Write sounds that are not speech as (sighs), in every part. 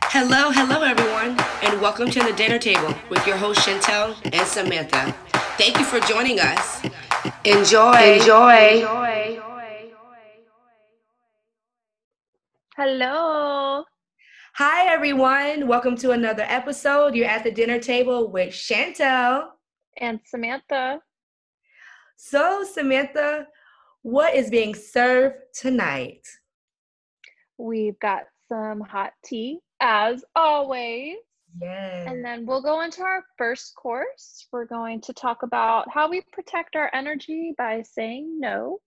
Hello, hello, everyone, and welcome to the dinner table with your host Chantel and Samantha. Thank you for joining us. Enjoy. Enjoy. Enjoy. Hello. Hi, everyone. Welcome to another episode. You're at the dinner table with Chantel and Samantha. So, Samantha, what is being served tonight? We've got some hot tea, as always. Yes. And then we'll go into our first course. We're going to talk about how we protect our energy by saying no.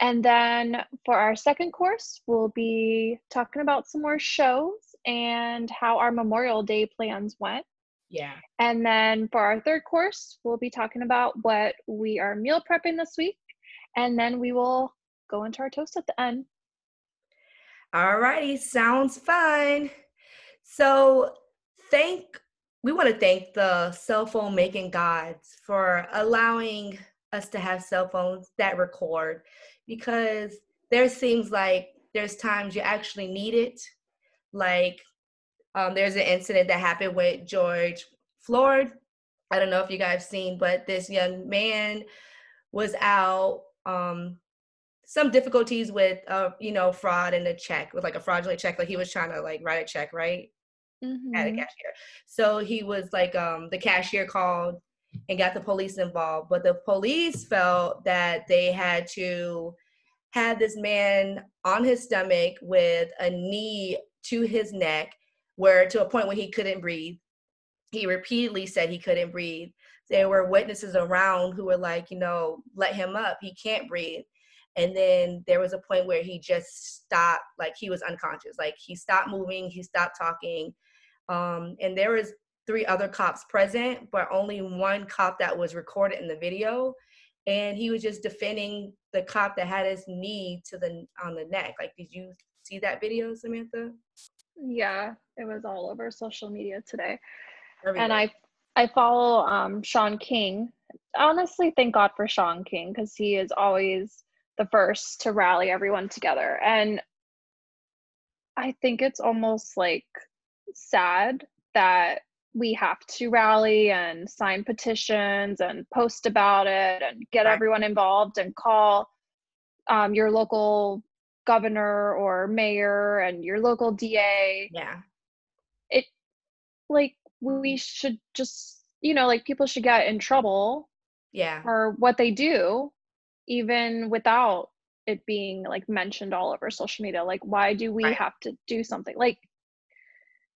And then for our second course, we'll be talking about some more shows and how our Memorial Day plans went. Yeah. And then for our third course, we'll be talking about what we are meal prepping this week. And then we will go into our toast at the end. All righty, sounds fun. So, thank we want to thank the cell phone making gods for allowing us to have cell phones that record because there seems like there's times you actually need it. Like um, there's an incident that happened with George Floyd. I don't know if you guys seen, but this young man was out um, some difficulties with uh, you know fraud and a check with like a fraudulent check like he was trying to like write a check right? Mm-hmm. at a cashier. So he was like um the cashier called and got the police involved but the police felt that they had to have this man on his stomach with a knee to his neck where to a point where he couldn't breathe. He repeatedly said he couldn't breathe. There were witnesses around who were like you know let him up. He can't breathe and then there was a point where he just stopped like he was unconscious. Like he stopped moving he stopped talking. Um, and there was three other cops present but only one cop that was recorded in the video. And he was just defending the cop that had his knee to the on the neck. Like did you see that video samantha? Yeah it was all over social media today. Everywhere. and i i follow um shaun king. Honestly thank god for shaun king because he is always the first to rally everyone together. And I think it's almost like sad that we have to rally and sign petitions and post about it and get right. everyone involved and call um, your local governor or mayor and your local DA. Yeah. It like we should just, you know, like people should get in trouble. Yeah. For what they do even without it being like mentioned all over social media like why do we right. have to do something? Like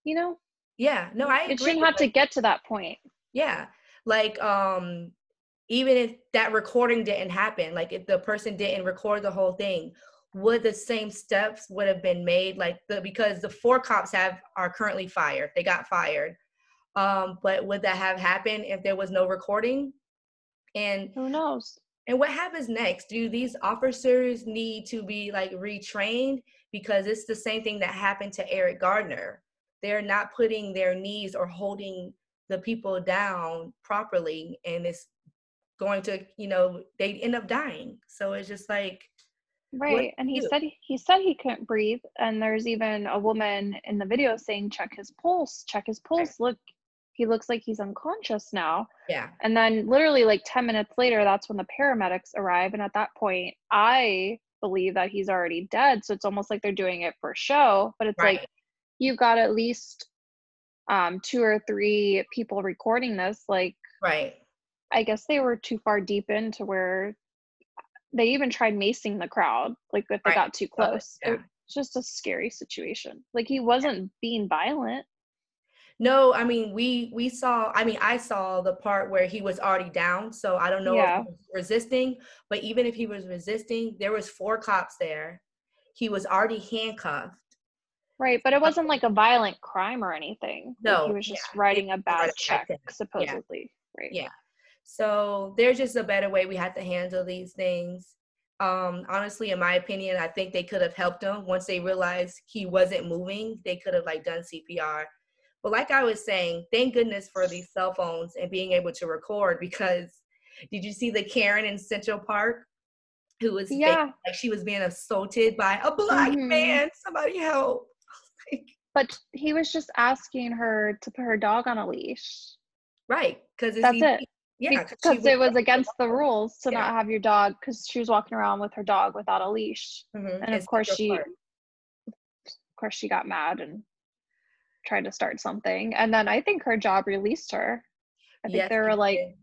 you know? Yeah no i it shouldn't have like, to get to that point. Yeah like um even if that recording didn't happen like if the person didn't record the whole thing would the same steps would have been made? Like the because the four cops have are currently fired. They got fired. Um but would that have happened if there was no recording? And who knows and what happens next? Do these officers need to be like retrained? Because it's the same thing that happened to Eric Gardner. They're not putting their knees or holding the people down properly, and it's going to, you know, they end up dying. So it's just like, right. And he said he said he couldn't breathe, and there's even a woman in the video saying, "Check his pulse, check his pulse. Right. Look, he looks like he's unconscious now. Yeah. And then literally like 10 minutes later, that's when the paramedics arrive. And at that point, I believe that he's already dead. So it's almost like they're doing it for show. But it's right. like you've got at least um two or three people recording this. Like right. I guess they were too far deep into where they even tried macing the crowd, like if they right. got too close. Yeah. It's just a scary situation. Like he wasn't being violent. No, I mean we we saw. I mean I saw the part where he was already down, so I don't know yeah. if he was resisting. But even if he was resisting, there was four cops there. He was already handcuffed. Right, but it wasn't like a violent crime or anything. No, like he was just yeah. writing a bad check, supposedly. Yeah. Right. Yeah. So there's just a better way we had to handle these things. Um, honestly, in my opinion, I think they could have helped him once they realized he wasn't moving. They could have like done CPR but like I was saying, thank goodness for these cell phones and being able to record because did you see the Karen in Central Park who was yeah. like she was being assaulted by a black mm-hmm. man? Somebody help. (laughs) But he was just asking her to put her dog on a leash. Right, because that's he, it. Yeah, because it was against the rules to yeah. not have your dog because she was walking around with her dog without a leash, mm-hmm. and of course she, part. of course she got mad and tried to start something, and then I think her job released her. I think yes, they were like, did.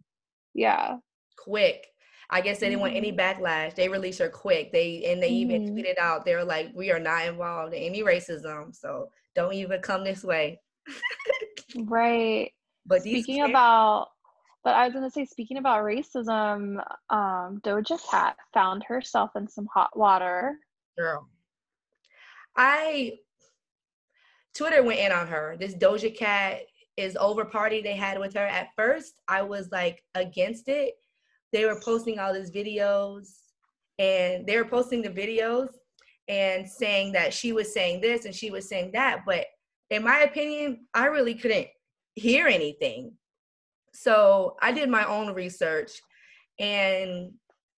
yeah, quick. I guess they didn't mm-hmm. want any mm-hmm. backlash. They released her quick. They and they mm-hmm. even tweeted out they were like, "We are not involved in any racism, so don't even come this way." (laughs) right. But speaking about, but I was gonna say, speaking about racism, um, Doja Cat found herself in some hot water. Girl, I Twitter went in on her. This Doja Cat is over party they had with her. At first, I was like against it they were posting all these videos and they were posting the videos and saying that she was saying this and she was saying that but in my opinion i really couldn't hear anything so i did my own research and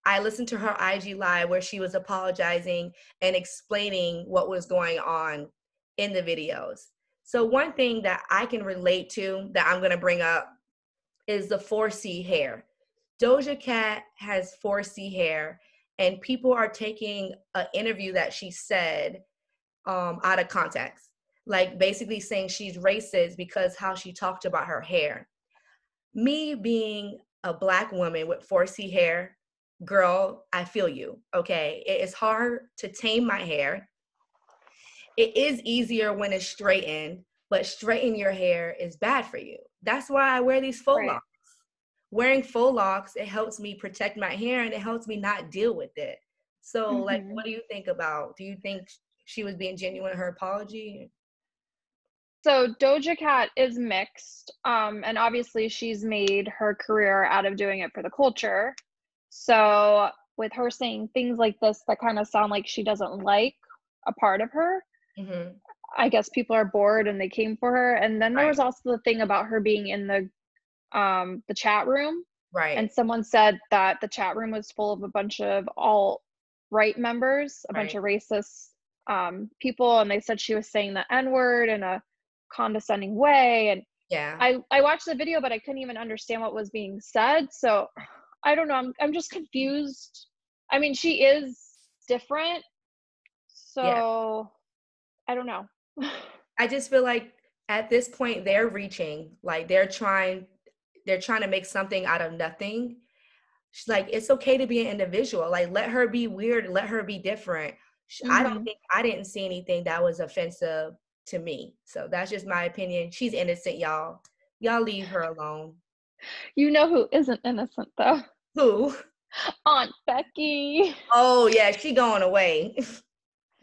i listened to her ig live where she was apologizing and explaining what was going on in the videos so one thing that i can relate to that i'm to bring up is the 4c hair Doja Cat has 4C hair, and people are taking an interview that she said um, out of context, like basically saying she's racist because how she talked about her hair. Me being a black woman with 4C hair, girl, I feel you. Okay, it is hard to tame my hair. It is easier when it's straightened, but straighten your hair is bad for you. That's why I wear these faux right. locks wearing faux locks it helps me protect my hair and it helps me not deal with it so mm-hmm. like what do you think about do you think she was being genuine in her apology so doja cat is mixed um, and obviously she's made her career out of doing it for the culture so with her saying things like this that kind of sound like she doesn't like a part of her mm-hmm. i guess people are bored and they came for her and then there right. was also the thing about her being in the um, the chat room. Right. And someone said that the chat room was full of a bunch of alt right members, a right. bunch of racist um, people, and they said she was saying the N word in a condescending way. And yeah, I I watched the video, but I couldn't even understand what was being said. So I don't know. I'm I'm just confused. I mean, she is different, so yeah. I don't know. I just feel like at this point they're reaching, like they're trying they're trying to make something out of nothing. She's like it's okay to be an individual like let her be weird let her be different. Mm-hmm. i don't mm-hmm. think i didn't see anything that was offensive to me so that's just my opinion. She's innocent y'all. Y'all leave her alone. You know who isn't innocent though? Who? Aunt becky. Oh yeah she going away (laughs)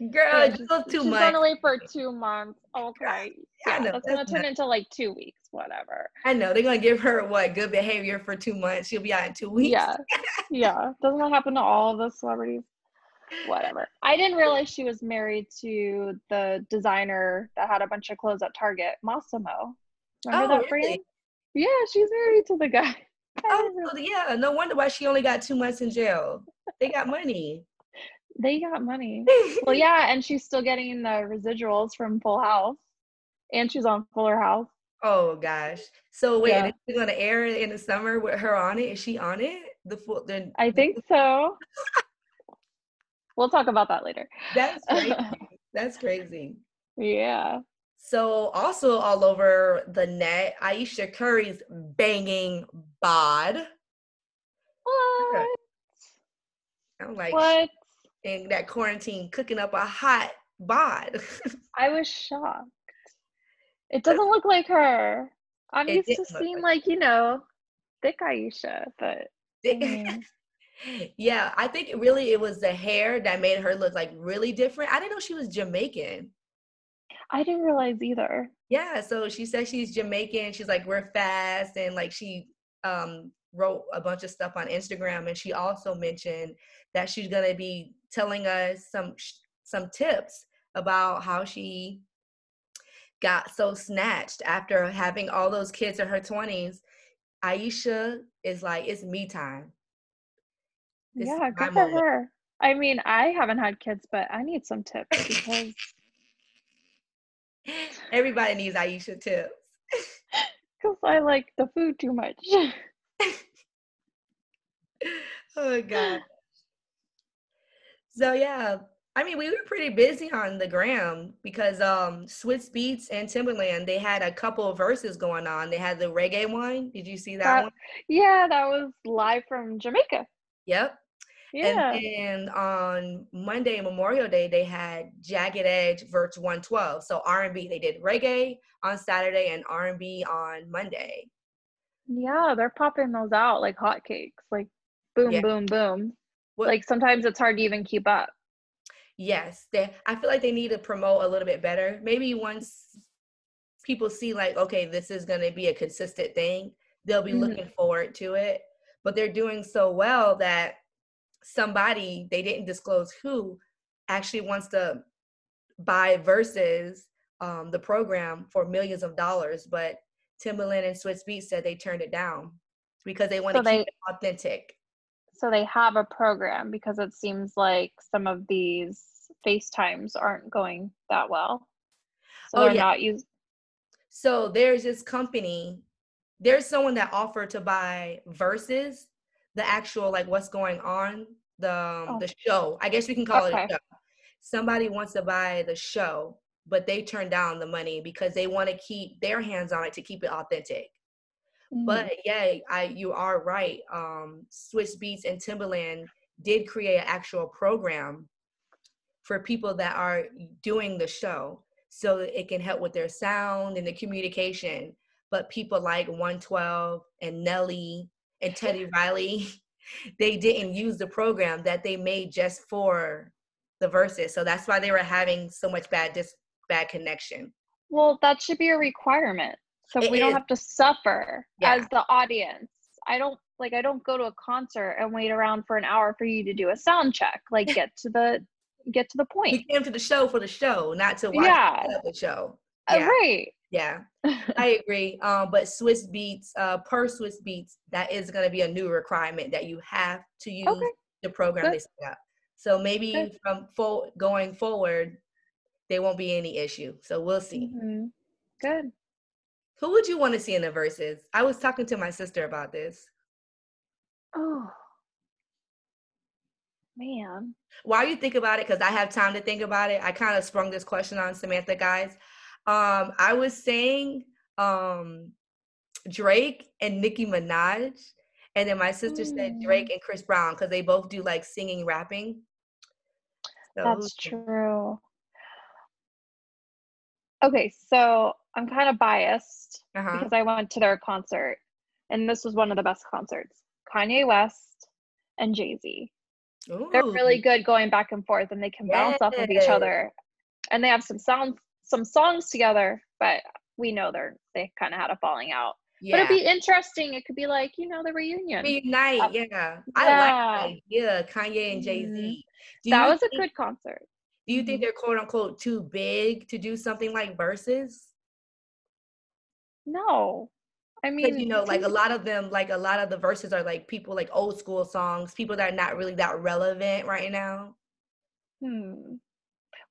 Girl, she's, too she's much. going away for two months. Okay. Yeah, know, that's, that's gonna turn into like two weeks, whatever. I know. They're gonna give her what good behavior for two months. She'll be out in two weeks. Yeah. yeah. Doesn't that happen to all the celebrities? Whatever. I didn't realize she was married to the designer that had a bunch of clothes at Target, Mossimo. Remember oh, that really? Yeah, she's married to the guy. (laughs) Oh, yeah. No wonder why she only got two months in jail. They got money. They got money. well, (laughs) yeah, and she's still getting the residuals from Full House, and she's on Fuller House. Oh gosh! So wait, yeah. is she going to air in the summer with her on it? Is she on it? The full? The, I think so. (laughs) we'll talk about that later. That's (laughs) crazy. That's crazy. Yeah. So also all over the net, Ayesha Curry's banging bod. What? I'm like, what? In that quarantine cooking up a hot bod. (laughs) I was shocked. It doesn't look like her. I'm it used to seeing like, like, you know, thick Ayesha, but I (laughs) mean. yeah, I think really it was the hair that made her look like really different. I didn't know she was Jamaican. I didn't realize either. Yeah, so she said she's Jamaican. She's like we're fast and like she um wrote a bunch of stuff on Instagram and she also mentioned that she's going to be telling us some some tips about how she got so snatched after having all those kids in her 20s. Ayesha is like, it's me time. Yeah, good for her. I mean, I haven't had kids, but I need some tips because (laughs) Everybody needs Ayesha tips. (laughs) (laughs) Because I like the food too much. (laughs) oh god. So yeah, I mean we were pretty busy on the gram because um Swizz Beatz and Timbaland they had a couple of verses going on. They had the reggae one. Did you see that, that one? Yeah, that was live from Jamaica. Yep. Yeah. And then on Monday, Memorial Day, they had Jagged Edge Verse 112. So R&B, they did reggae on Saturday and R&B on Monday. Yeah, they're popping those out like hotcakes. Like boom, yeah. boom, boom. What, like sometimes it's hard to even keep up. Yes, they. I feel like they need to promote a little bit better. Maybe once people see like, okay, this is going to be a consistent thing, they'll be mm-hmm. looking forward to it. But they're doing so well that somebody they didn't disclose who actually wants to buy Verzuz um, the program for millions of dollars, but Timbaland and Swizz Beatz said they turned it down because they want so to keep it authentic. So they have a program because it seems like some of these FaceTimes aren't going that well. So oh, they're yeah. not using. So there's this company, there's someone that offered to buy Verzuz the actual like what's going on the um, oh. the show. I guess we can call okay. it a show. Somebody wants to buy the show, but they turn down the money because they want to keep their hands on it to keep it authentic. Mm-hmm. But yeah, I you are right. Um, Swizz Beatz and Timbaland did create an actual program for people that are doing the show so that it can help with their sound and the communication. But people like 112 and Nelly and (laughs) Teddy Riley, (laughs) they didn't use the program that they made just for the Verzuz. So that's why they were having so much bad dis bad connection. Well, that should be a requirement. So it we is. don't have to suffer yeah. as the audience. I don't like I don't go to a concert and wait around for an hour for you to do a sound check. Like get to the get to the point. You came to the show for the show, not to watch yeah. the show. Uh, yeah. Uh, right. Yeah, (laughs) I agree. Um, but Swizz Beatz, uh, per Swizz Beatz, that is going to be a new requirement that you have to use okay. the program Good. they set up. So maybe Good. from fo- going forward, there won't be any issue. So we'll see. Mm-hmm. Good. Who would you want to see in the Verzuz? I was talking to my sister about this. Oh, man. While you think about it, because I have time to think about it, I kind of sprung this question on Samantha, guys. Um, I was saying um, Drake and Nicki Minaj, and then my sister mm. said Drake mm. and Chris Brown because they both do like singing, rapping. So, That's true. Okay, so I'm kind of biased uh-huh. because I went to their concert, and this was one of the best concerts. Kanye West and Jay Z. They're really good going back and forth, and they can bounce off of each other, and they have some sounds some songs together, but we know they're they kind of had a falling out. Yeah. But it'd be interesting. It could be like, you know, the reunion. Reunite, uh, yeah. I like Yeah, Kanye and Jay Z. Mm-hmm. That was think, a good concert. Do you think mm-hmm. they're quote unquote too big to do something like Verzuz? No. I mean, you know, like a lot of them, like a lot of the Verzuz are like people like old school songs, people that are not really that relevant right now. Hmm.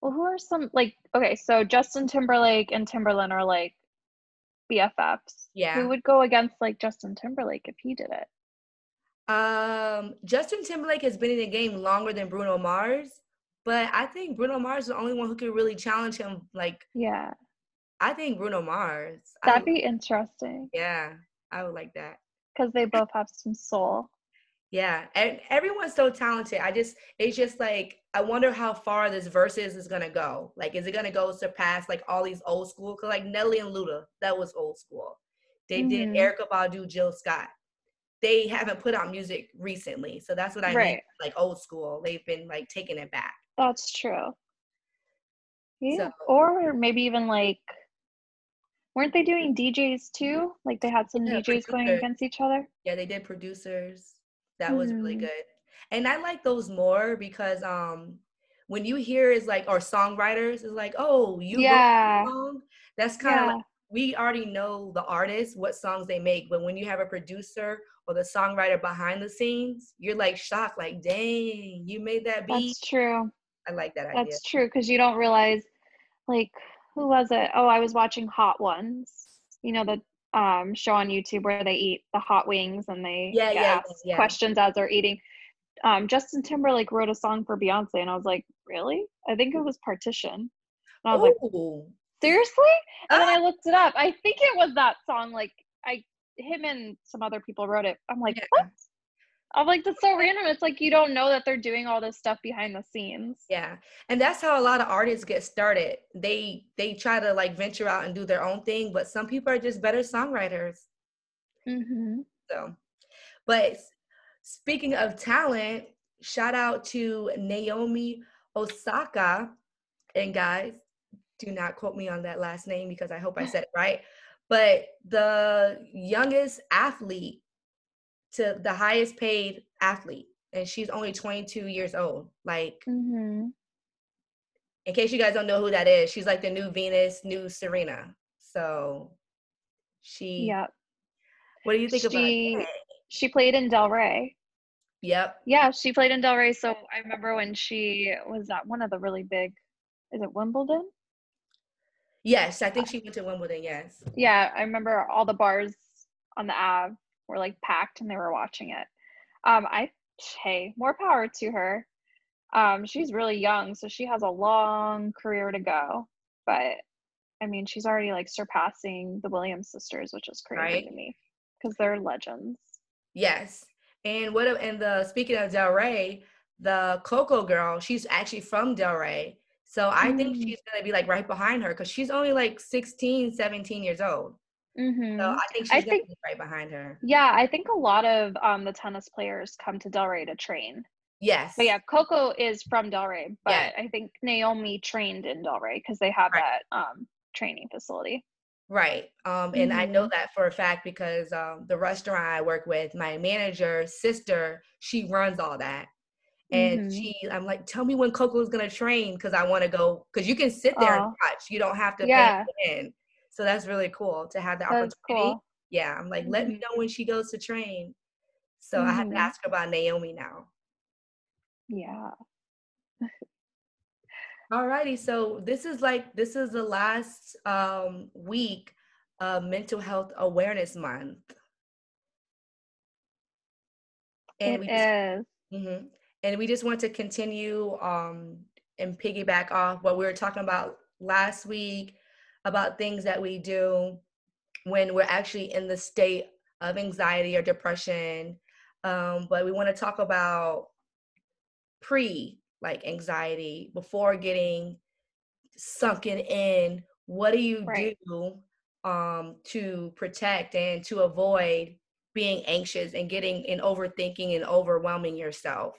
Well, who are some like okay, so Justin Timberlake and Timbaland are like BFFs. Yeah. Who would go against like Justin Timberlake if he did it? Um, Justin Timberlake has been in the game longer than Bruno Mars, but I think Bruno Mars is the only one who could really challenge him. Like, yeah, I think Bruno Mars. That'd be interesting. Yeah, I would like that because they both have some soul. Yeah, and everyone's so talented. I just, it's just like, I wonder how far this Verzuz is gonna go. Like, is it gonna go surpass like all these old school? Cause like Nelly and Luda, that was old school. They mm-hmm. did Erykah Badu, Jill Scott. They haven't put out music recently, so that's what I right. mean. Like old school, they've been like taking it back. That's true. Yeah, so, or maybe even like, weren't they doing DJs too? Like they had some yeah, DJs producer. going against each other. Yeah, they did producers. That was really mm-hmm. good. And I like those more because um when you hear is like or songwriters is like, oh, you yeah. song. That's kind of yeah. like we already know the artist, what songs they make, but when you have a producer or the songwriter behind the scenes, you're like shocked, like, dang, you made that beat. That's true. I like that idea. That's true because you don't realize, like, who was it? Oh, I was watching Hot Ones. You know the um show on YouTube where they eat the hot wings and they yeah, yeah, yeah, questions as they're eating. Um, Justin Timberlake wrote a song for Beyonce, and I was like, really? I think it was Partition. And I was Ooh. like, seriously? And ah. then I looked it up. I think it was that song. Like I, him and some other people wrote it. I'm like, what? I'm like, that's so random. It's like you don't know that they're doing all this stuff behind the scenes. Yeah. And that's how a lot of artists get started. They they try to like venture out and do their own thing, but some people are just better songwriters. Mm-hmm. So but speaking of talent, shout out to Naomi Osaka. And guys, do not quote me on that last name because I hope I said it right. But the youngest athlete to the highest paid athlete and she's only 22 years old like mm-hmm. in case you guys don't know who that is she's like the new venus new serena. So she yeah what do you think she, about she played in delray yep. Yeah she played in delray so i remember when she was at one of the really big is it wimbledon? Yes i think she went to wimbledon yes. Yeah i remember all the bars on the ave were like packed and they were watching it. Um, I hey, more power to her. Um, she's really young, so she has a long career to go. But I mean, she's already like surpassing the Williams sisters, which is crazy right? to me because they're legends. Yes, and what and the speaking of Delray, the Coco girl, she's actually from Delray. So I mm. think she's gonna be like right behind her because she's only like 16, 17 years old. Mm-hmm. So I think she's I think, right behind her. Yeah, I think a lot of um, the tennis players come to Delray to train. Yes. But yeah, Coco is from Delray, but yeah. I think Naomi trained in Delray because they have right. that um, training facility. Right. Um, and mm-hmm. I know mm-hmm. that for a fact because um, the restaurant I work with, my manager's sister, she runs all that. And mm-hmm. she, I'm like, tell me when Coco's gonna train because I want to go. Because you can sit there and watch. You don't have to yeah. pay in. So that's really cool to have the that's opportunity. Cool. Yeah, I'm like, mm-hmm. let me mm-hmm. know when she goes to train. So mm-hmm. I have to mm-hmm. ask her about Naomi now. Yeah. Alrighty, so this is like this is the last um, week of Mental Health Awareness Month, and it we just, is. Mm-hmm, and we just want to continue um, and piggyback off what we were talking about last week about things that we do when we're actually in the state of anxiety or depression. Um, but we want to talk about pre like anxiety before getting sunken in. What do you right. do um, to protect and to avoid being anxious and getting and overthinking and overwhelming yourself?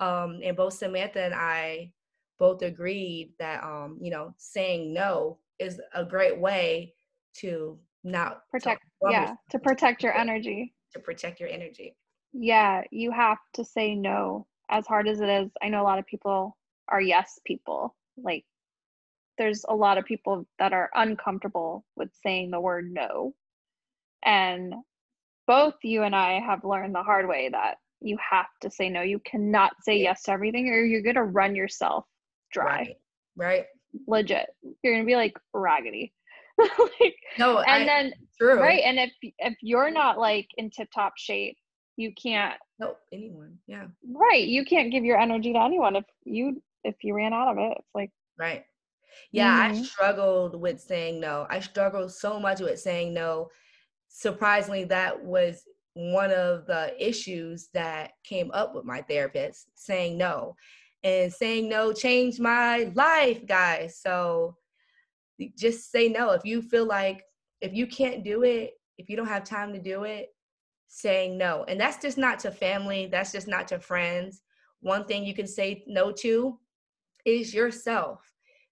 Um, and both Samantha and I both agreed that um, you know saying no is a great way to not protect yeah to protect your (laughs) energy. To protect your energy. Yeah you have to say no as hard as it is. I know a lot of people are yes people. Like there's a lot of people that are uncomfortable with saying the word no. And both you and i have learned the hard way that you have to say no. You cannot say yes. to everything or you're going to run yourself dry. Right, right legit. You're gonna be like raggedy. (laughs) like, no, and I, then true. right, and if if you're not like in tip top shape, you can't help anyone. Yeah. Right. You can't give your energy to anyone if you if you ran out of it. It's like right. Yeah, mm-hmm. I struggled with saying no. I struggled so much with saying no. Surprisingly, that was one of the issues that came up with my therapist saying no and saying no changed my life, guys. So just say no. If you feel like if you can't do it, if you don't have time to do it, saying no. And that's just not to family, that's just not to friends. One thing you can say no to is yourself.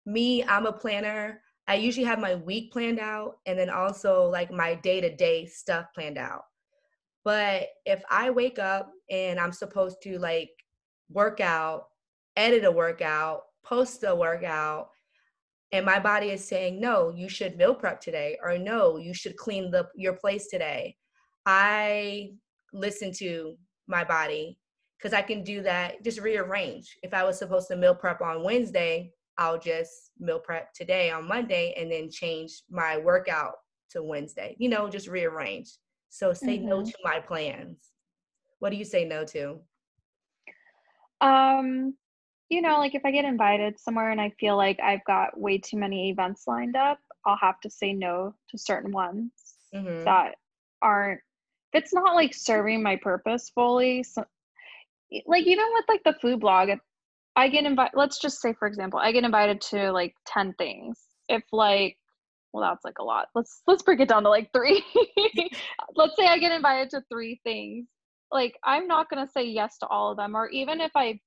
Me, I'm a planner. I usually have my week planned out and then also like my day to day stuff planned out. But if I wake up and I'm supposed to like work out edit a workout, post a workout, and my body is saying, no, you should meal prep today, or no, you should clean the your place today. I listen to my body because I can do that, just rearrange. If I was supposed to meal prep on Wednesday, I'll just meal prep today on Monday and then change my workout to Wednesday. You know, just rearrange. So say mm-hmm. no to my plans. What do you say no to? Um, you know, like if I get invited somewhere and I feel like I've got way too many events lined up, I'll have to say no to certain ones mm-hmm. that aren't if it's not like serving my purpose fully so, like even with like the food blog i get invited let's just say for example i get invited to like 10 things. If like well that's like a lot. Let's let's break it down to like three. (laughs) Let's say i get invited to three things. Like i'm not going to say yes to all of them or even if i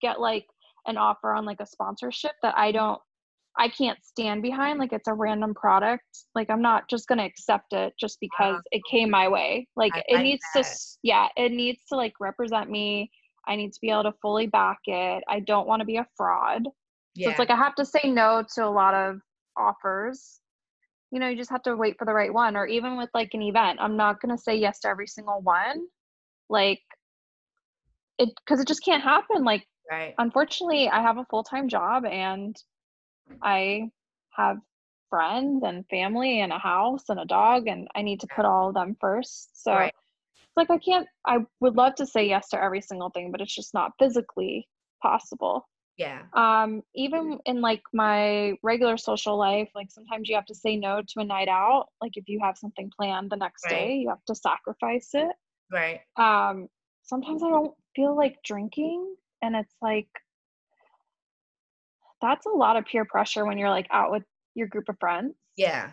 get like an offer on like a sponsorship that i don't I can't stand behind. Like it's a random product. Like I'm not just gonna accept it just because it came my way. Like I it needs that. to yeah, it needs to like represent me. I need to be able to fully back it. I don't want to be a fraud. Yeah. So it's like I have to say no to a lot of offers. You know, you just have to wait for the right one. Or even with like an event, I'm not gonna say yes to every single one. Like it because it just can't happen. Like right. unfortunately I have a full time job and I have friends and family and a house and a dog and I need to put all of them first. So right. it's like I can't I would love to say yes to every single thing, but it's just not physically possible. Yeah. Um even in like my regular social life, like sometimes you have to say no to a night out. Like if you have something planned the next right. day, you have to sacrifice it. Right. Um sometimes I don't feel like drinking and it's like that's a lot of peer pressure when you're like out with your group of friends. Yeah.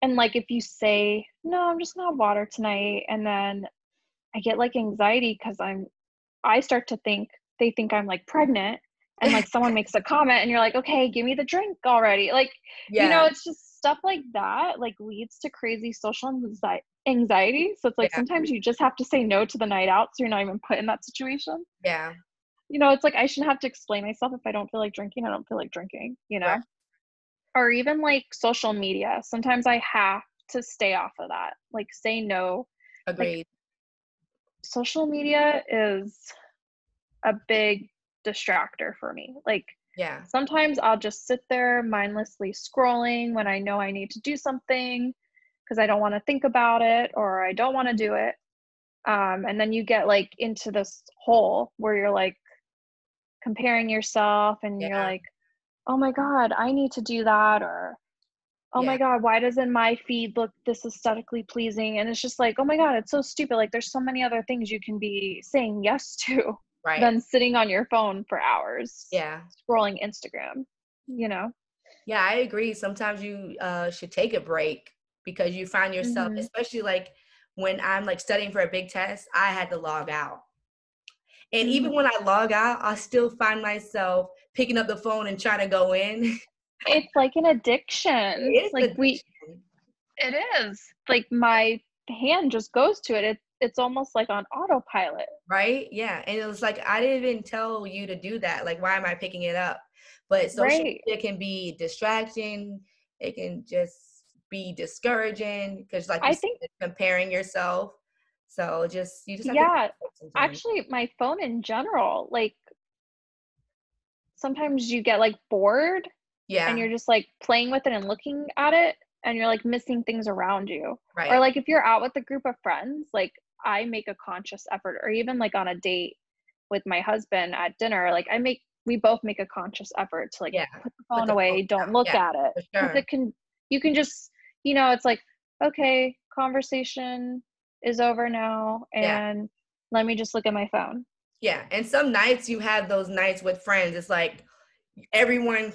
And like if you say, no, I'm just gonna have water tonight, and then I get like anxiety because I'm, I start to think they think I'm like pregnant, and like someone (laughs) makes a comment, and you're like, okay, give me the drink already. Like, yeah. you know, it's just stuff like that like leads to crazy social anxiety. So it's like yeah. sometimes you just have to say no to the night out, so you're not even put in that situation. Yeah you know, it's like I shouldn't have to explain myself if I don't feel like drinking, I don't feel like drinking, you know? Or even like social media. Sometimes I have to stay off of that. Like say no. Agreed. Like, social media is a big distractor for me. Like yeah. Sometimes I'll just sit there mindlessly scrolling when I know I need to do something because I don't want to think about it or I don't want to do it. Um, and then you get like into this hole where you're like, comparing yourself and yeah. you're like oh my god i need to do that or oh yeah. my god why doesn't my feed look this aesthetically pleasing and it's just like oh my god it's so stupid like there's so many other things you can be saying yes to (laughs) right. than sitting on your phone for hours yeah scrolling instagram you know yeah i agree sometimes you uh, should take a break because you find yourself mm-hmm. especially like when i'm like studying for a big test i had to log out and even mm-hmm. when I log out, I still find myself picking up the phone and trying to go in. It's like an addiction. It's like addiction. we it is. Like my hand just goes to it. it. It's almost like on autopilot. Right? Yeah. And it was like I didn't even tell you to do that. Like why am I picking it up? But social right. media can be distracting. It can just be discouraging because like I think comparing yourself so just you just yeah. Actually, my phone in general, like sometimes you get like bored. Yeah. And you're just like playing with it and looking at it and you're like missing things around you. Right. Or like if you're out with a group of friends, like I make a conscious effort or even like on a date with my husband at dinner, like I make we both make a conscious effort to like yeah. put the phone put the away, phone don't look yeah, at it. Sure. it can you can just you know, it's like, okay, conversation, is over now and yeah. let me just look at my phone. Yeah. And some nights you have those nights with friends. It's like everyone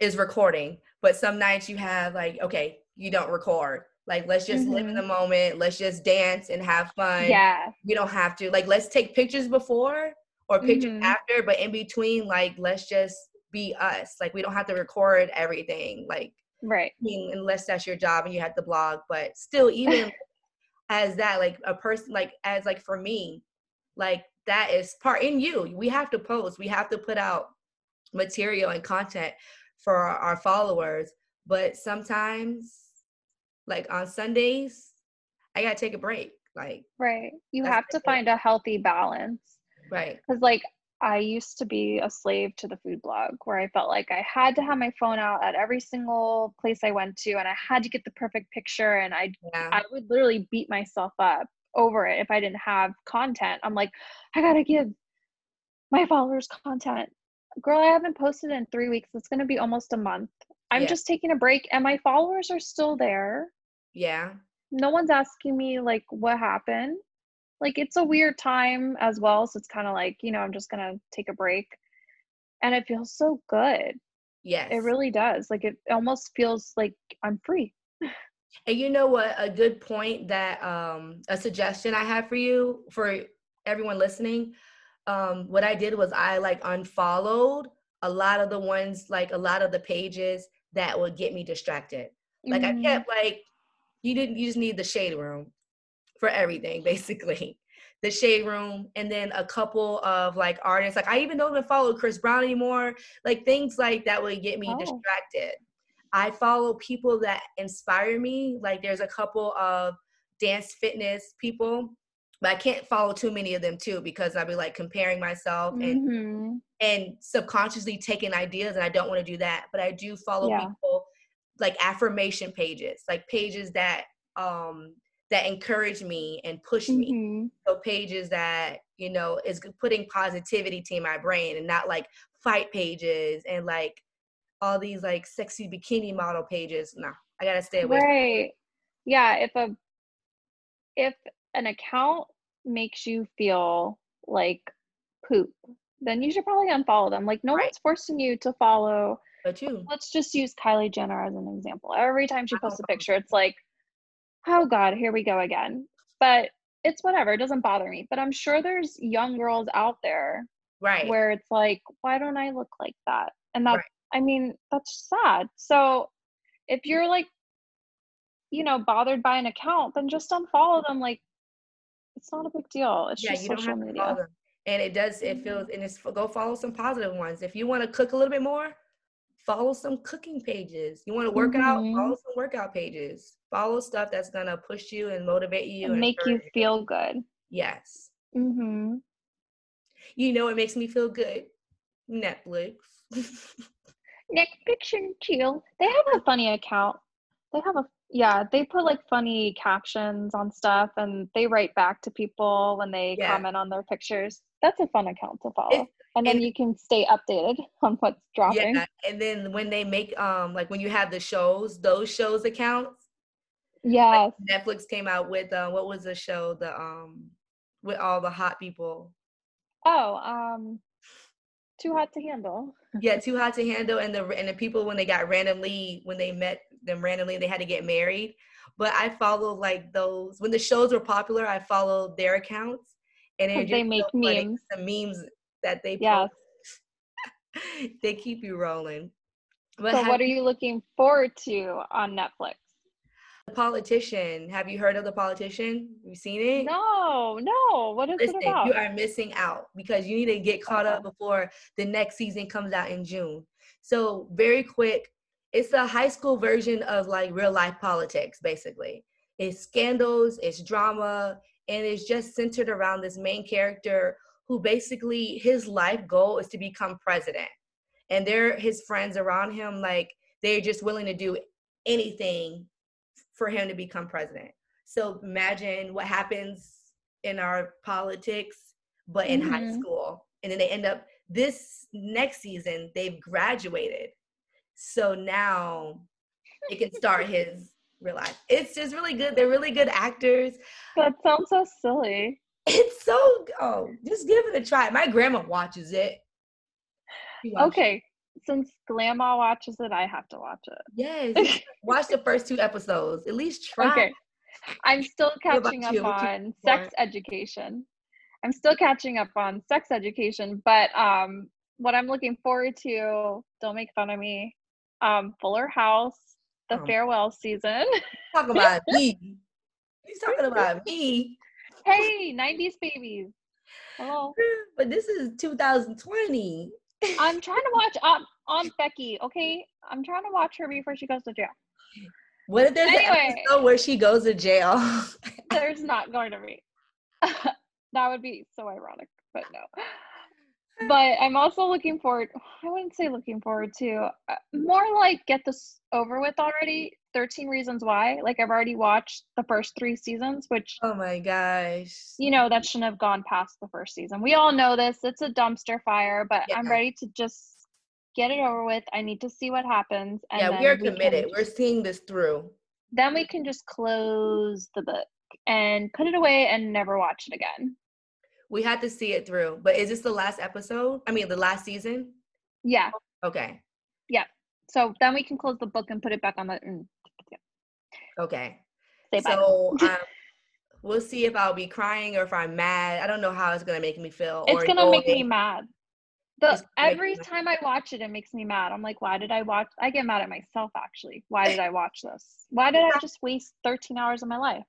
is recording, but some nights you have like, okay, you don't record. Like let's just mm-hmm. live in the mm-hmm. moment. Let's just dance and have fun. Yeah. We don't have to like let's take pictures before or pictures mm-hmm. after, but in between, like let's just be us. Like we don't have to record everything. Like right. I mean, unless that's your job and you have to blog, but still even (laughs) as that like a person like as like for me like that is part in you we have to post we have to put out material and content for our, our followers but sometimes like on sundays i gotta take a break like right you have to find a healthy balance. Right. Because like I used to be a slave to the food blog where I felt like I had to have my phone out at every single place I went to and I had to get the perfect picture and I yeah. I would literally beat myself up over it if I didn't have content. I'm like, I got to give my followers content. Girl, I haven't posted in 3 weeks. It's going to be almost a month. I'm yeah. just taking a break and my followers are still there. Yeah. No one's asking me like what happened like it's a weird time as well so it's kind of like you know i'm just gonna take a break. And it feels so good. Yes. it really does. Like it almost feels like i'm free. (laughs) And you know what? A good point that um a suggestion i have for you for everyone listening um what i did was i like unfollowed a lot of the ones like a lot of the pages that would get me distracted. Like mm-hmm. i kept like you didn't you just need the shade room for everything basically (laughs) the shade room and then a couple of like artists like i even don't even follow chris brown anymore like things like that would get me oh. distracted i follow people that inspire me like there's a couple of dance fitness people but i can't follow too many of them too because i'll be like comparing myself and mm-hmm. and subconsciously taking ideas and i don't want to do that but i do follow yeah. people like affirmation pages like pages that um that encourage me and push me. Mm-hmm. So pages that, you know, is putting positivity to my brain and not like fight pages and like all these like sexy bikini model pages. No, I gotta stay away. Right. Yeah. If a if an account makes you feel like poop, then you should probably unfollow them. Like no right. one's forcing you to follow. But you. Let's just use Kylie Jenner as an example. Every time she posts a picture, it's like oh God, here we go again. But it's whatever, it doesn't bother me. But I'm sure there's young girls out there right where it's like, why don't I look like that? And that right. I mean, that's sad. So if you're like, you know, bothered by an account, then just unfollow them. Like it's not a big deal. It's yeah, just social media. And it does, it mm-hmm. feels, and it's go follow some positive ones. If you want to cook a little bit more, follow some cooking pages. You want to work mm-hmm. out, follow some workout pages. Follow stuff that's gonna push you and motivate you and, and make you feel good. Yes. Mm-hmm. You know it makes me feel good. Netflix. (laughs) Netflix and chill. They have a funny account. They have a yeah, they put like funny captions on stuff and they write back to people when they yeah. comment on their pictures. That's a fun account to follow and then and, you can stay updated (laughs) on what's dropping. Yeah, and then when they make um like when you have the shows, those shows accounts. Yeah. Like Netflix came out with uh, what was the show the um with all the hot people. Oh, um too hot to handle. (laughs) yeah, too hot to handle, and the and the people when they got randomly when they met them randomly, they had to get married. But I followed like those when the shows were popular. I followed their accounts, and they make so memes. The memes that they yeah (laughs) they keep you rolling. But so, what are you looking forward to on Netflix? The Politician. Have you heard of The Politician? You seen it? No, no. What is Listen, it about? You are missing out because you need to get caught up before the next season comes out in June. So, very quick, it's a high school version of like real life politics, basically. It's scandals, it's drama, and it's just centered around this main character who basically his life goal is to become president. And they're his friends around him, like they're just willing to do anything for him to become president. So imagine what happens in our politics, but in mm-hmm. high school. And then they end up this next season, they've graduated. So now it can start his real life. It's just really good. They're really good actors. That sounds so silly. It's so oh, just give it a try. My grandma watches it. Okay, it. since grandma watches it, I have to watch it. Yes, (laughs) watch the first two episodes. At least try. Okay, I'm still catching up on sex education. I'm still catching up on sex education, but um, what I'm looking forward to, don't make fun of me, um, Fuller House, the oh. farewell season. Talk (laughs) about me. He's talking about me. Hey, 90s babies. Hello. (laughs) But this is 2020. I'm trying to watch Aunt, Aunt Becky, okay? I'm trying to watch her before she goes to jail. What if there's anyway, an episode where she goes to jail? (laughs) there's not going to be. (laughs) that would be so ironic, but no. but I'm also looking forward. I wouldn't say looking forward to uh, more like get this over with already. 13 Reasons Why. Like I've already watched the first three seasons, which oh my gosh, you know that shouldn't have gone past the first season. We all know this. It's a dumpster fire, but yeah. I'm ready to just get it over with. I need to see what happens. And yeah, we are we committed. We're seeing this through. Then we can just close the book and put it away and never watch it again. We had to see it through. But is this the last episode? I mean, the last season? Yeah. Okay. Yeah. So then we can close the book and put it back on the. Mm. Okay. Say so (laughs) um, we'll see if I'll be crying or if I'm mad. I don't know how it's gonna make me feel. It's gonna make me mad. The every time I watch it, it makes me mad. I'm like, why did I watch? I get mad at myself actually. Why did I watch this? Why did I just waste 13 hours of my life?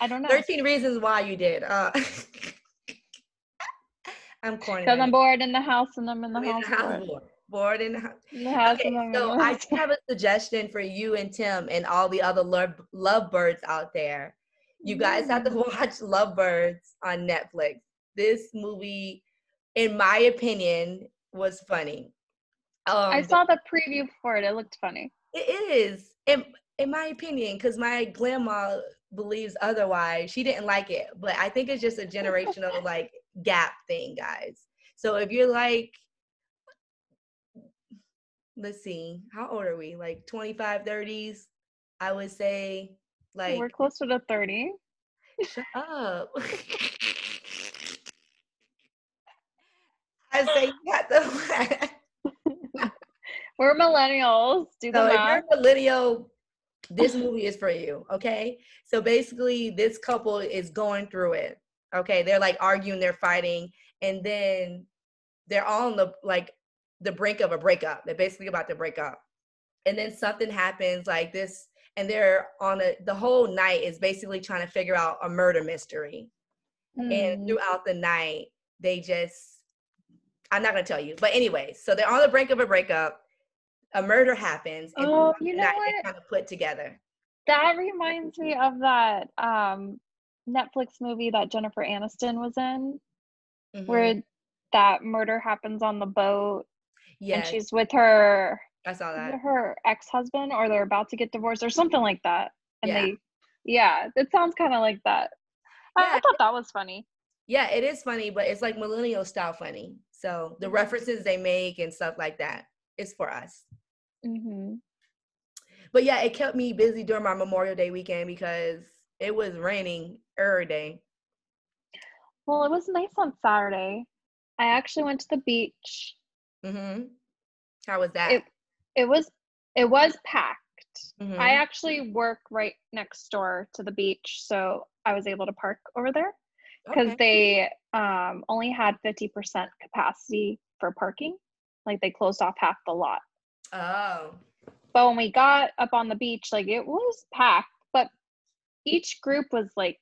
I don't know. 13 reasons why you did. Uh, (laughs) I'm corny. Because I'm bored in the house and I'm in the, house, in the house. Bored. bored in the house. In the house okay, so I have a suggestion for you and Tim and all the other love lovebirds out there. You guys have to (laughs) watch Lovebirds on Netflix. This movie in my opinion, was funny. Um, I saw the preview for it. It looked funny. It is, in in my opinion, because my grandma believes otherwise. She didn't like it, but I think it's just a generational (laughs) like gap thing, guys. So if you're like, let's see, how old are we? Like 25, 30s? I would say like we're closer to 30. Shut up. (laughs) I say you got the (laughs) We're millennials. Do the so math. if you're millennial, this movie is for you. Okay. So basically, this couple is going through it. Okay. They're like arguing, they're fighting, and then they're all on the like the brink of a breakup. They're basically about to break up. And then something happens like this, and they're on a the whole night is basically trying to figure out a murder mystery. Mm. And throughout the night, they just I'm not gonna tell you. But anyway, so they're on the brink of a breakup. A murder happens, and oh, you know what? kind of put together. That reminds me of that um, Netflix movie that Jennifer Aniston was in, mm-hmm. where that murder happens on the boat. Yeah, and she's with her. I saw that. Her ex-husband, or they're about to get divorced, or something like that. And yeah. they, yeah, it sounds kind of like that. Yeah. I, I thought that was funny. Yeah, it is funny, but it's like millennial style funny. So the references they make and stuff like that is for us. Mm-hmm. But yeah, it kept me busy during my Memorial Day weekend because it was raining every day. Well, it was nice on Saturday. I actually went to the beach. Mm-hmm. How was that? It, it was it was packed. Mm-hmm. I actually work right next door to the beach, so I was able to park over there because okay. they um, only had 50% capacity for parking. Like they closed off half the lot. Oh. But when we got up on the beach, like it was packed, but each group was like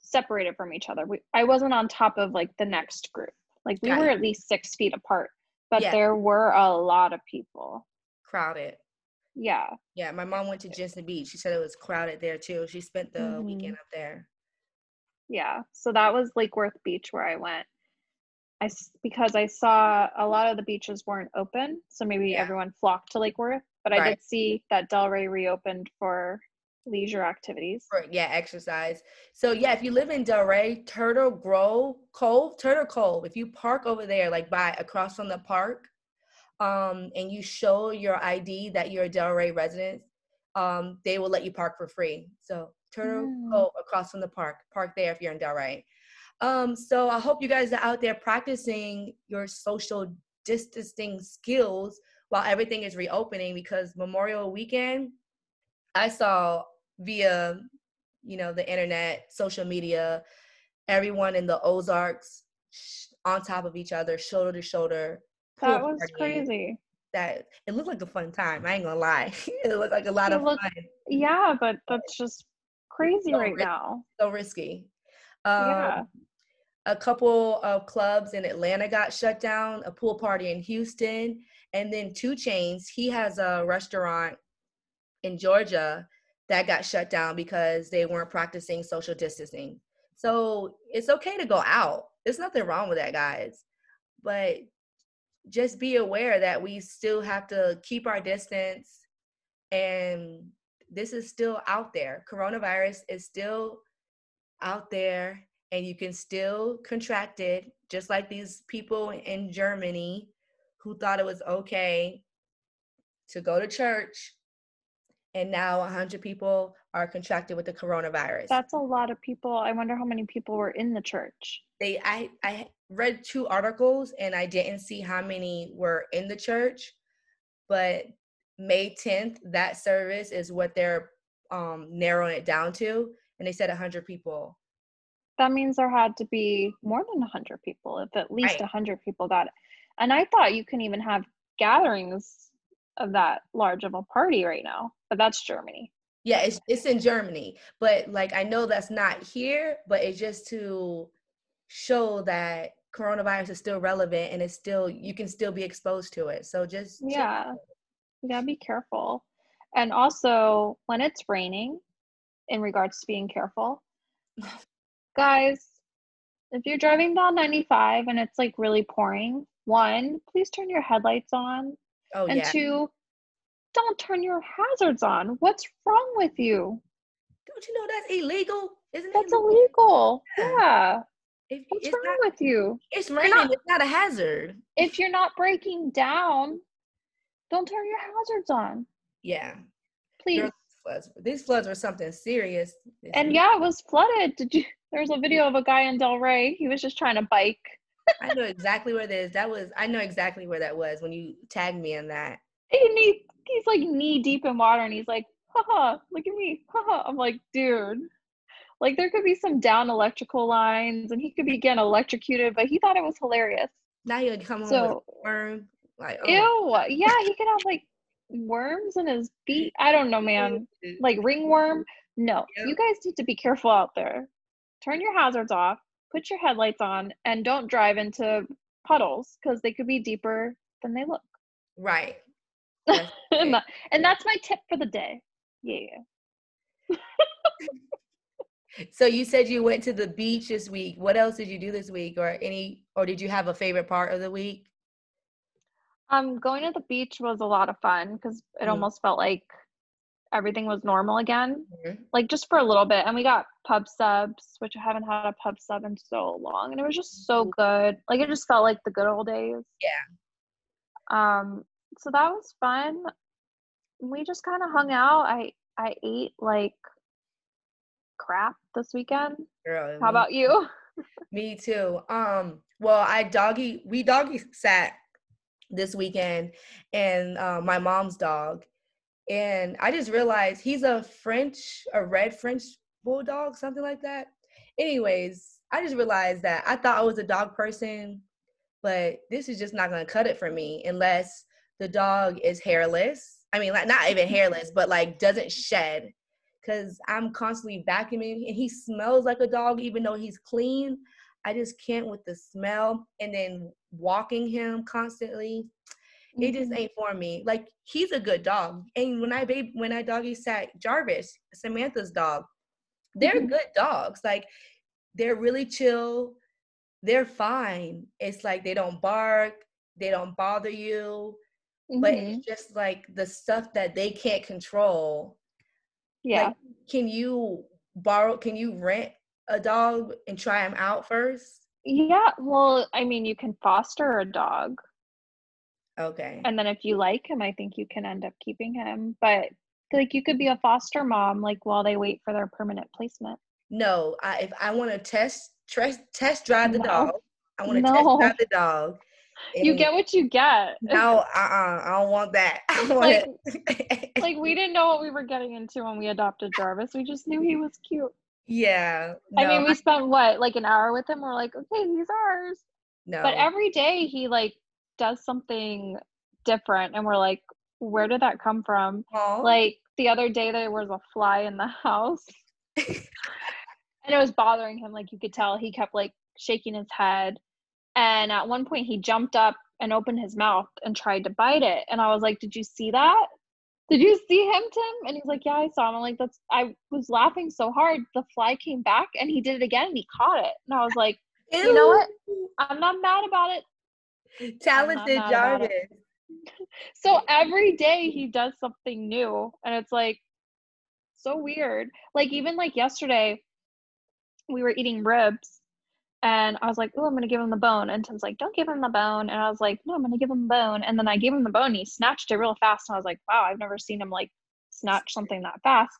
separated from each other. We, I wasn't on top of like the next group. Like we got were it. at least six feet apart, but yeah. there were a lot of people. Crowded. Yeah. Yeah. My mom went to Jensen Beach. She said it was crowded there too. She spent the mm-hmm. weekend up there yeah so that was lake worth beach where i went i because i saw a lot of the beaches weren't open so maybe yeah. everyone flocked to lake worth but right. i did see that delray reopened for leisure activities for, yeah exercise so yeah if you live in delray turtle grove cove turtle cove if you park over there like by across from the park um and you show your id that you're a delray resident um they will let you park for free so Turtle mm. Cove across from the park. Park there if you're in Delray. Um, so I hope you guys are out there practicing your social distancing skills while everything is reopening because Memorial Weekend, I saw via, you know, the internet, social media, everyone in the Ozarks on top of each other, shoulder to shoulder. That was crazy. That it looked like a fun time. I ain't gonna lie. (laughs) it looked like a lot it of looked, fun. Yeah, but that's just crazy so right now. So risky. Um, yeah. A couple of clubs in Atlanta got shut down, a pool party in Houston, and then 2 Chainz, He has a restaurant in Georgia that got shut down because they weren't practicing social distancing. So it's okay to go out. There's nothing wrong with that, guys. but just be aware that we still have to keep our distance and this is still out there. Coronavirus is still out there and you can still contract it, just like these people in Germany who thought it was okay to go to church. And now 100 people are contracted with the coronavirus. That's a lot of people. I wonder how many people were in the church. They, I, I read two articles and I didn't see how many were in the church, but May 10th, that service is what they're um, narrowing it down to. And they said 100 people. That means there had to be more than 100 people, if at least right. 100 people got it. And I thought you can even have gatherings of that large of a party right now, but that's Germany. Yeah, it's it's in Germany, but like I know that's not here, but it's just to show that coronavirus is still relevant and it's still you can still be exposed to it. So just yeah, you gotta be careful. And also, when it's raining, in regards to being careful, (sighs) guys, if you're driving down 95 and it's like really pouring, one, please turn your headlights on. Oh, and yeah. two, don't turn your hazards on. What's wrong with you? Don't you know that's illegal? Isn't that's it? That's illegal. Yeah. If, What's wrong not, with you? It's raining. Not, it's not a hazard. If you're not breaking down, don't turn your hazards on. Yeah. Please. Floods. These floods were something serious. And yeah, it was flooded. Did you? There's a video of a guy in Delray. He was just trying to bike. I know exactly where that is. That was. I know exactly where that was when you tagged me in that. And he, he's like knee deep in water, and he's like, haha, look at me, haha. I'm like, dude. Like there could be some down electrical lines, and he could be getting electrocuted, but he thought it was hilarious. Now you would come home so, with worm. Like, oh. ew, yeah, he could have like worms in his feet. I don't know, man. (laughs) Like ringworm. No, yep. you guys need to be careful out there. Turn your hazards off, put your headlights on, and don't drive into puddles because they could be deeper than they look. Right. (laughs) and, and that's my tip for the day. Yeah. (laughs) so you said you went to the beach this week. What else did you do this week, or any, or did you have a favorite part of the week? Um, going to the beach was a lot of fun because it mm-hmm. almost felt like everything was normal again, mm-hmm. like just for a little bit. And we got pub subs, which I haven't had a pub sub in so long, and it was just so good. Like it just felt like the good old days. Yeah. Um. So that was fun. We just kind of hung out. I I ate like crap this weekend. Girl, How about you? (laughs) me too. Um. Well, I doggy we doggy sat this weekend and uh, my mom's dog and i just realized he's a french a red french bulldog something like that anyways i just realized that i thought i was a dog person but this is just not going to cut it for me unless the dog is hairless i mean like not even hairless but like doesn't shed because i'm constantly vacuuming and he smells like a dog even though he's clean I just can't with the smell and then walking him constantly. Mm-hmm. It just mm-hmm. ain't for me. Like he's a good dog. And when I babe when I doggy sat Jarvis, Samantha's dog, they're mm-hmm. good dogs. Like they're really chill. They're fine. It's like they don't bark, they don't bother you. Mm-hmm. But it's just like the stuff that they can't control. Yeah. Like, can you borrow can you rent a dog and try him out first? Yeah, well, I mean, you can foster a dog. Okay. And then if you like him, I think you can end up keeping him. But like you could be a foster mom like while they wait for their permanent placement. No, I, if I want to test test test drive the no. dog, I want to no. test drive the dog. You get what you get. No, uh, uh I don't want that. (laughs) I want like, like we didn't know what we were getting into when we adopted Jarvis. We just knew he was cute. Yeah. No, I mean, we spent what, like an hour with him? We're like, okay, he's ours. No. But every day he like does something different, and we're like, where did that come from? Aww. Like the other day, there was a fly in the (laughs) house, and it was bothering him. Like you could tell, he kept like shaking his head, and at one point, he jumped up and opened his mouth and tried to bite it. And I was like, "Did you see that?" did you see him, Tim? And he's like, yeah, I saw him. I'm like, that's, I was laughing so hard. The fly came back and he did it again and he caught it. And I was like, Ew. you know what? I'm not mad about it. Talented Jarvis. So every day he does something new, and it's like so weird. Like even like yesterday, we were eating ribs, and I was like, "Oh, I'm gonna give him the bone," and Tim's like, "Don't give him the bone," and I was like, "No, I'm gonna give him the bone," and then I gave him the bone. And he snatched it real fast, and I was like, "Wow, I've never seen him like snatch something that fast."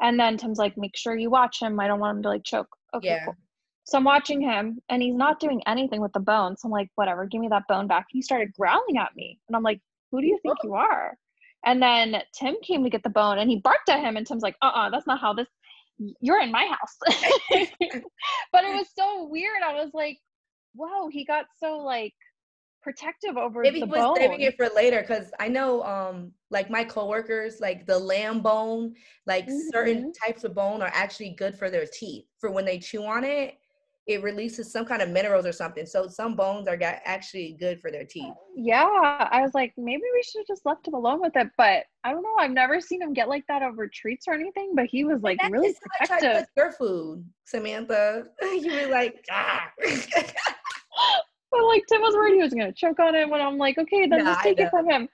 And then Tim's like, "Make sure you watch him. I don't want him to like choke." Okay, yeah. cool. So I'm watching him and he's not doing anything with the bone. So I'm like, whatever, give me that bone back. He started growling at me. And I'm like, who do you think you are? And then Tim came to get the bone and he barked at him. And Tim's like, uh uh-uh, uh, that's not how this, you're in my house. (laughs) but it was so weird. I was like, whoa, he got so like protective over Maybe the he was bone. saving it for later because I know um like my coworkers, like the lamb bone, like mm-hmm. certain types of bone are actually good for their teeth for when they chew on it it releases some kind of minerals or something. So some bones are actually good for their teeth. Yeah, I was like, maybe we should have just left him alone with it. But I don't know. I've never seen him get like that over treats or anything. But he was like really protective. your food, Samantha. (laughs) you were like, ah. (laughs) but like Tim was worried he was gonna choke on it. When I'm like, okay, then nah, just take it from him.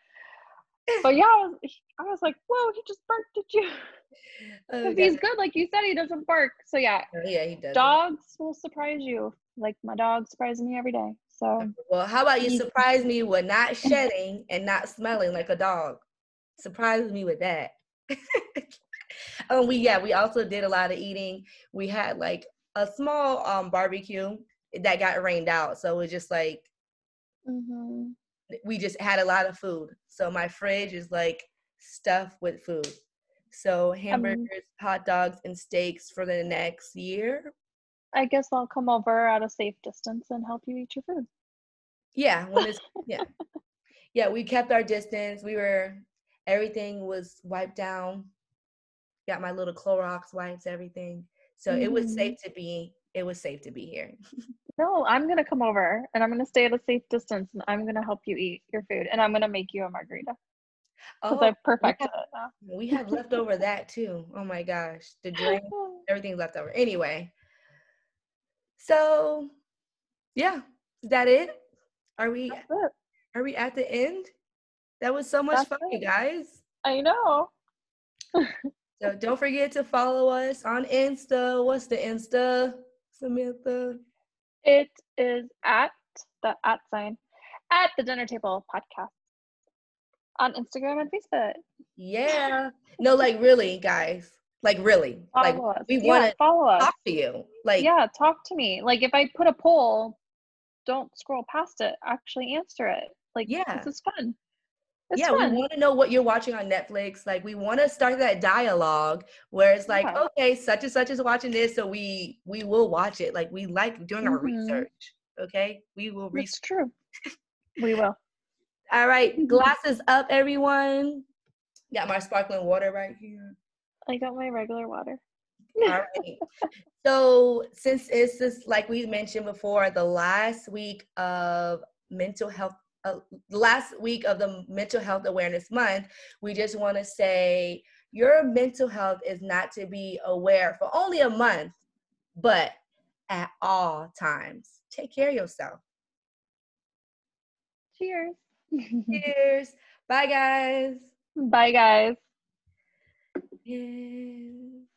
But yeah, I was, I was like, whoa, he just barked at you. Oh, he's good, like you said, he doesn't bark. So yeah, oh, yeah, he does. Dogs will surprise you, like my dog surprises me every day. So well, how about you surprise me with not (laughs) shedding and not smelling like a dog? Surprise me with that. oh, (laughs) we yeah, we also did a lot of eating. We had like a small um barbecue that got rained out, so it was just like mm-hmm. we just had a lot of food. So my fridge is like stuffed with food. So hamburgers, um, hot dogs, and steaks for the next year. I guess I'll come over at a safe distance and help you eat your food. Yeah, (laughs) yeah. Yeah, we kept our distance. We were everything was wiped down. Got my little Clorox wipes, everything. So mm-hmm. it was safe mm-hmm. to be it was safe to be here. (laughs) no, I'm gonna come over and I'm gonna stay at a safe distance and I'm gonna help you eat your food and I'm gonna make you a margarita. Oh, I perfected we have, it. We have left over that too. Oh my gosh, the (laughs) drink, everything's left over. Anyway, so yeah, is that it? Are we? It. Are we at the end? That was so much That's fun, it. you guys. I know. (laughs) so don't forget to follow us on Insta. What's the Insta, Samantha? It is at the at sign at the dinner table podcast on Instagram and Facebook. Yeah. No, like really, guys. Like really. Follow like us. we want to yeah, follow us. talk to you. Like Yeah, talk to me. Like if I put a poll, don't scroll past it. Actually answer it. Like yeah. this is fun. It's yeah, fun. we want to know what you're watching on Netflix. Like, we want to start that dialogue where it's like, yeah. okay, such and such is watching this, so we we will watch it. Like, we like doing mm-hmm. our research. Okay, we will. Research. It's true. (laughs) we will. All right, (laughs) glasses up, everyone. Got my sparkling water right here. I got my regular water. All right. (laughs) So, since it's just like we mentioned before, the last week of mental health, uh, last week of the mental health awareness month, we just want to say your mental health is not to be aware for only a month, but at all times. Take care of yourself. Cheers. (laughs) Cheers. Bye, guys. Bye, guys. Yes.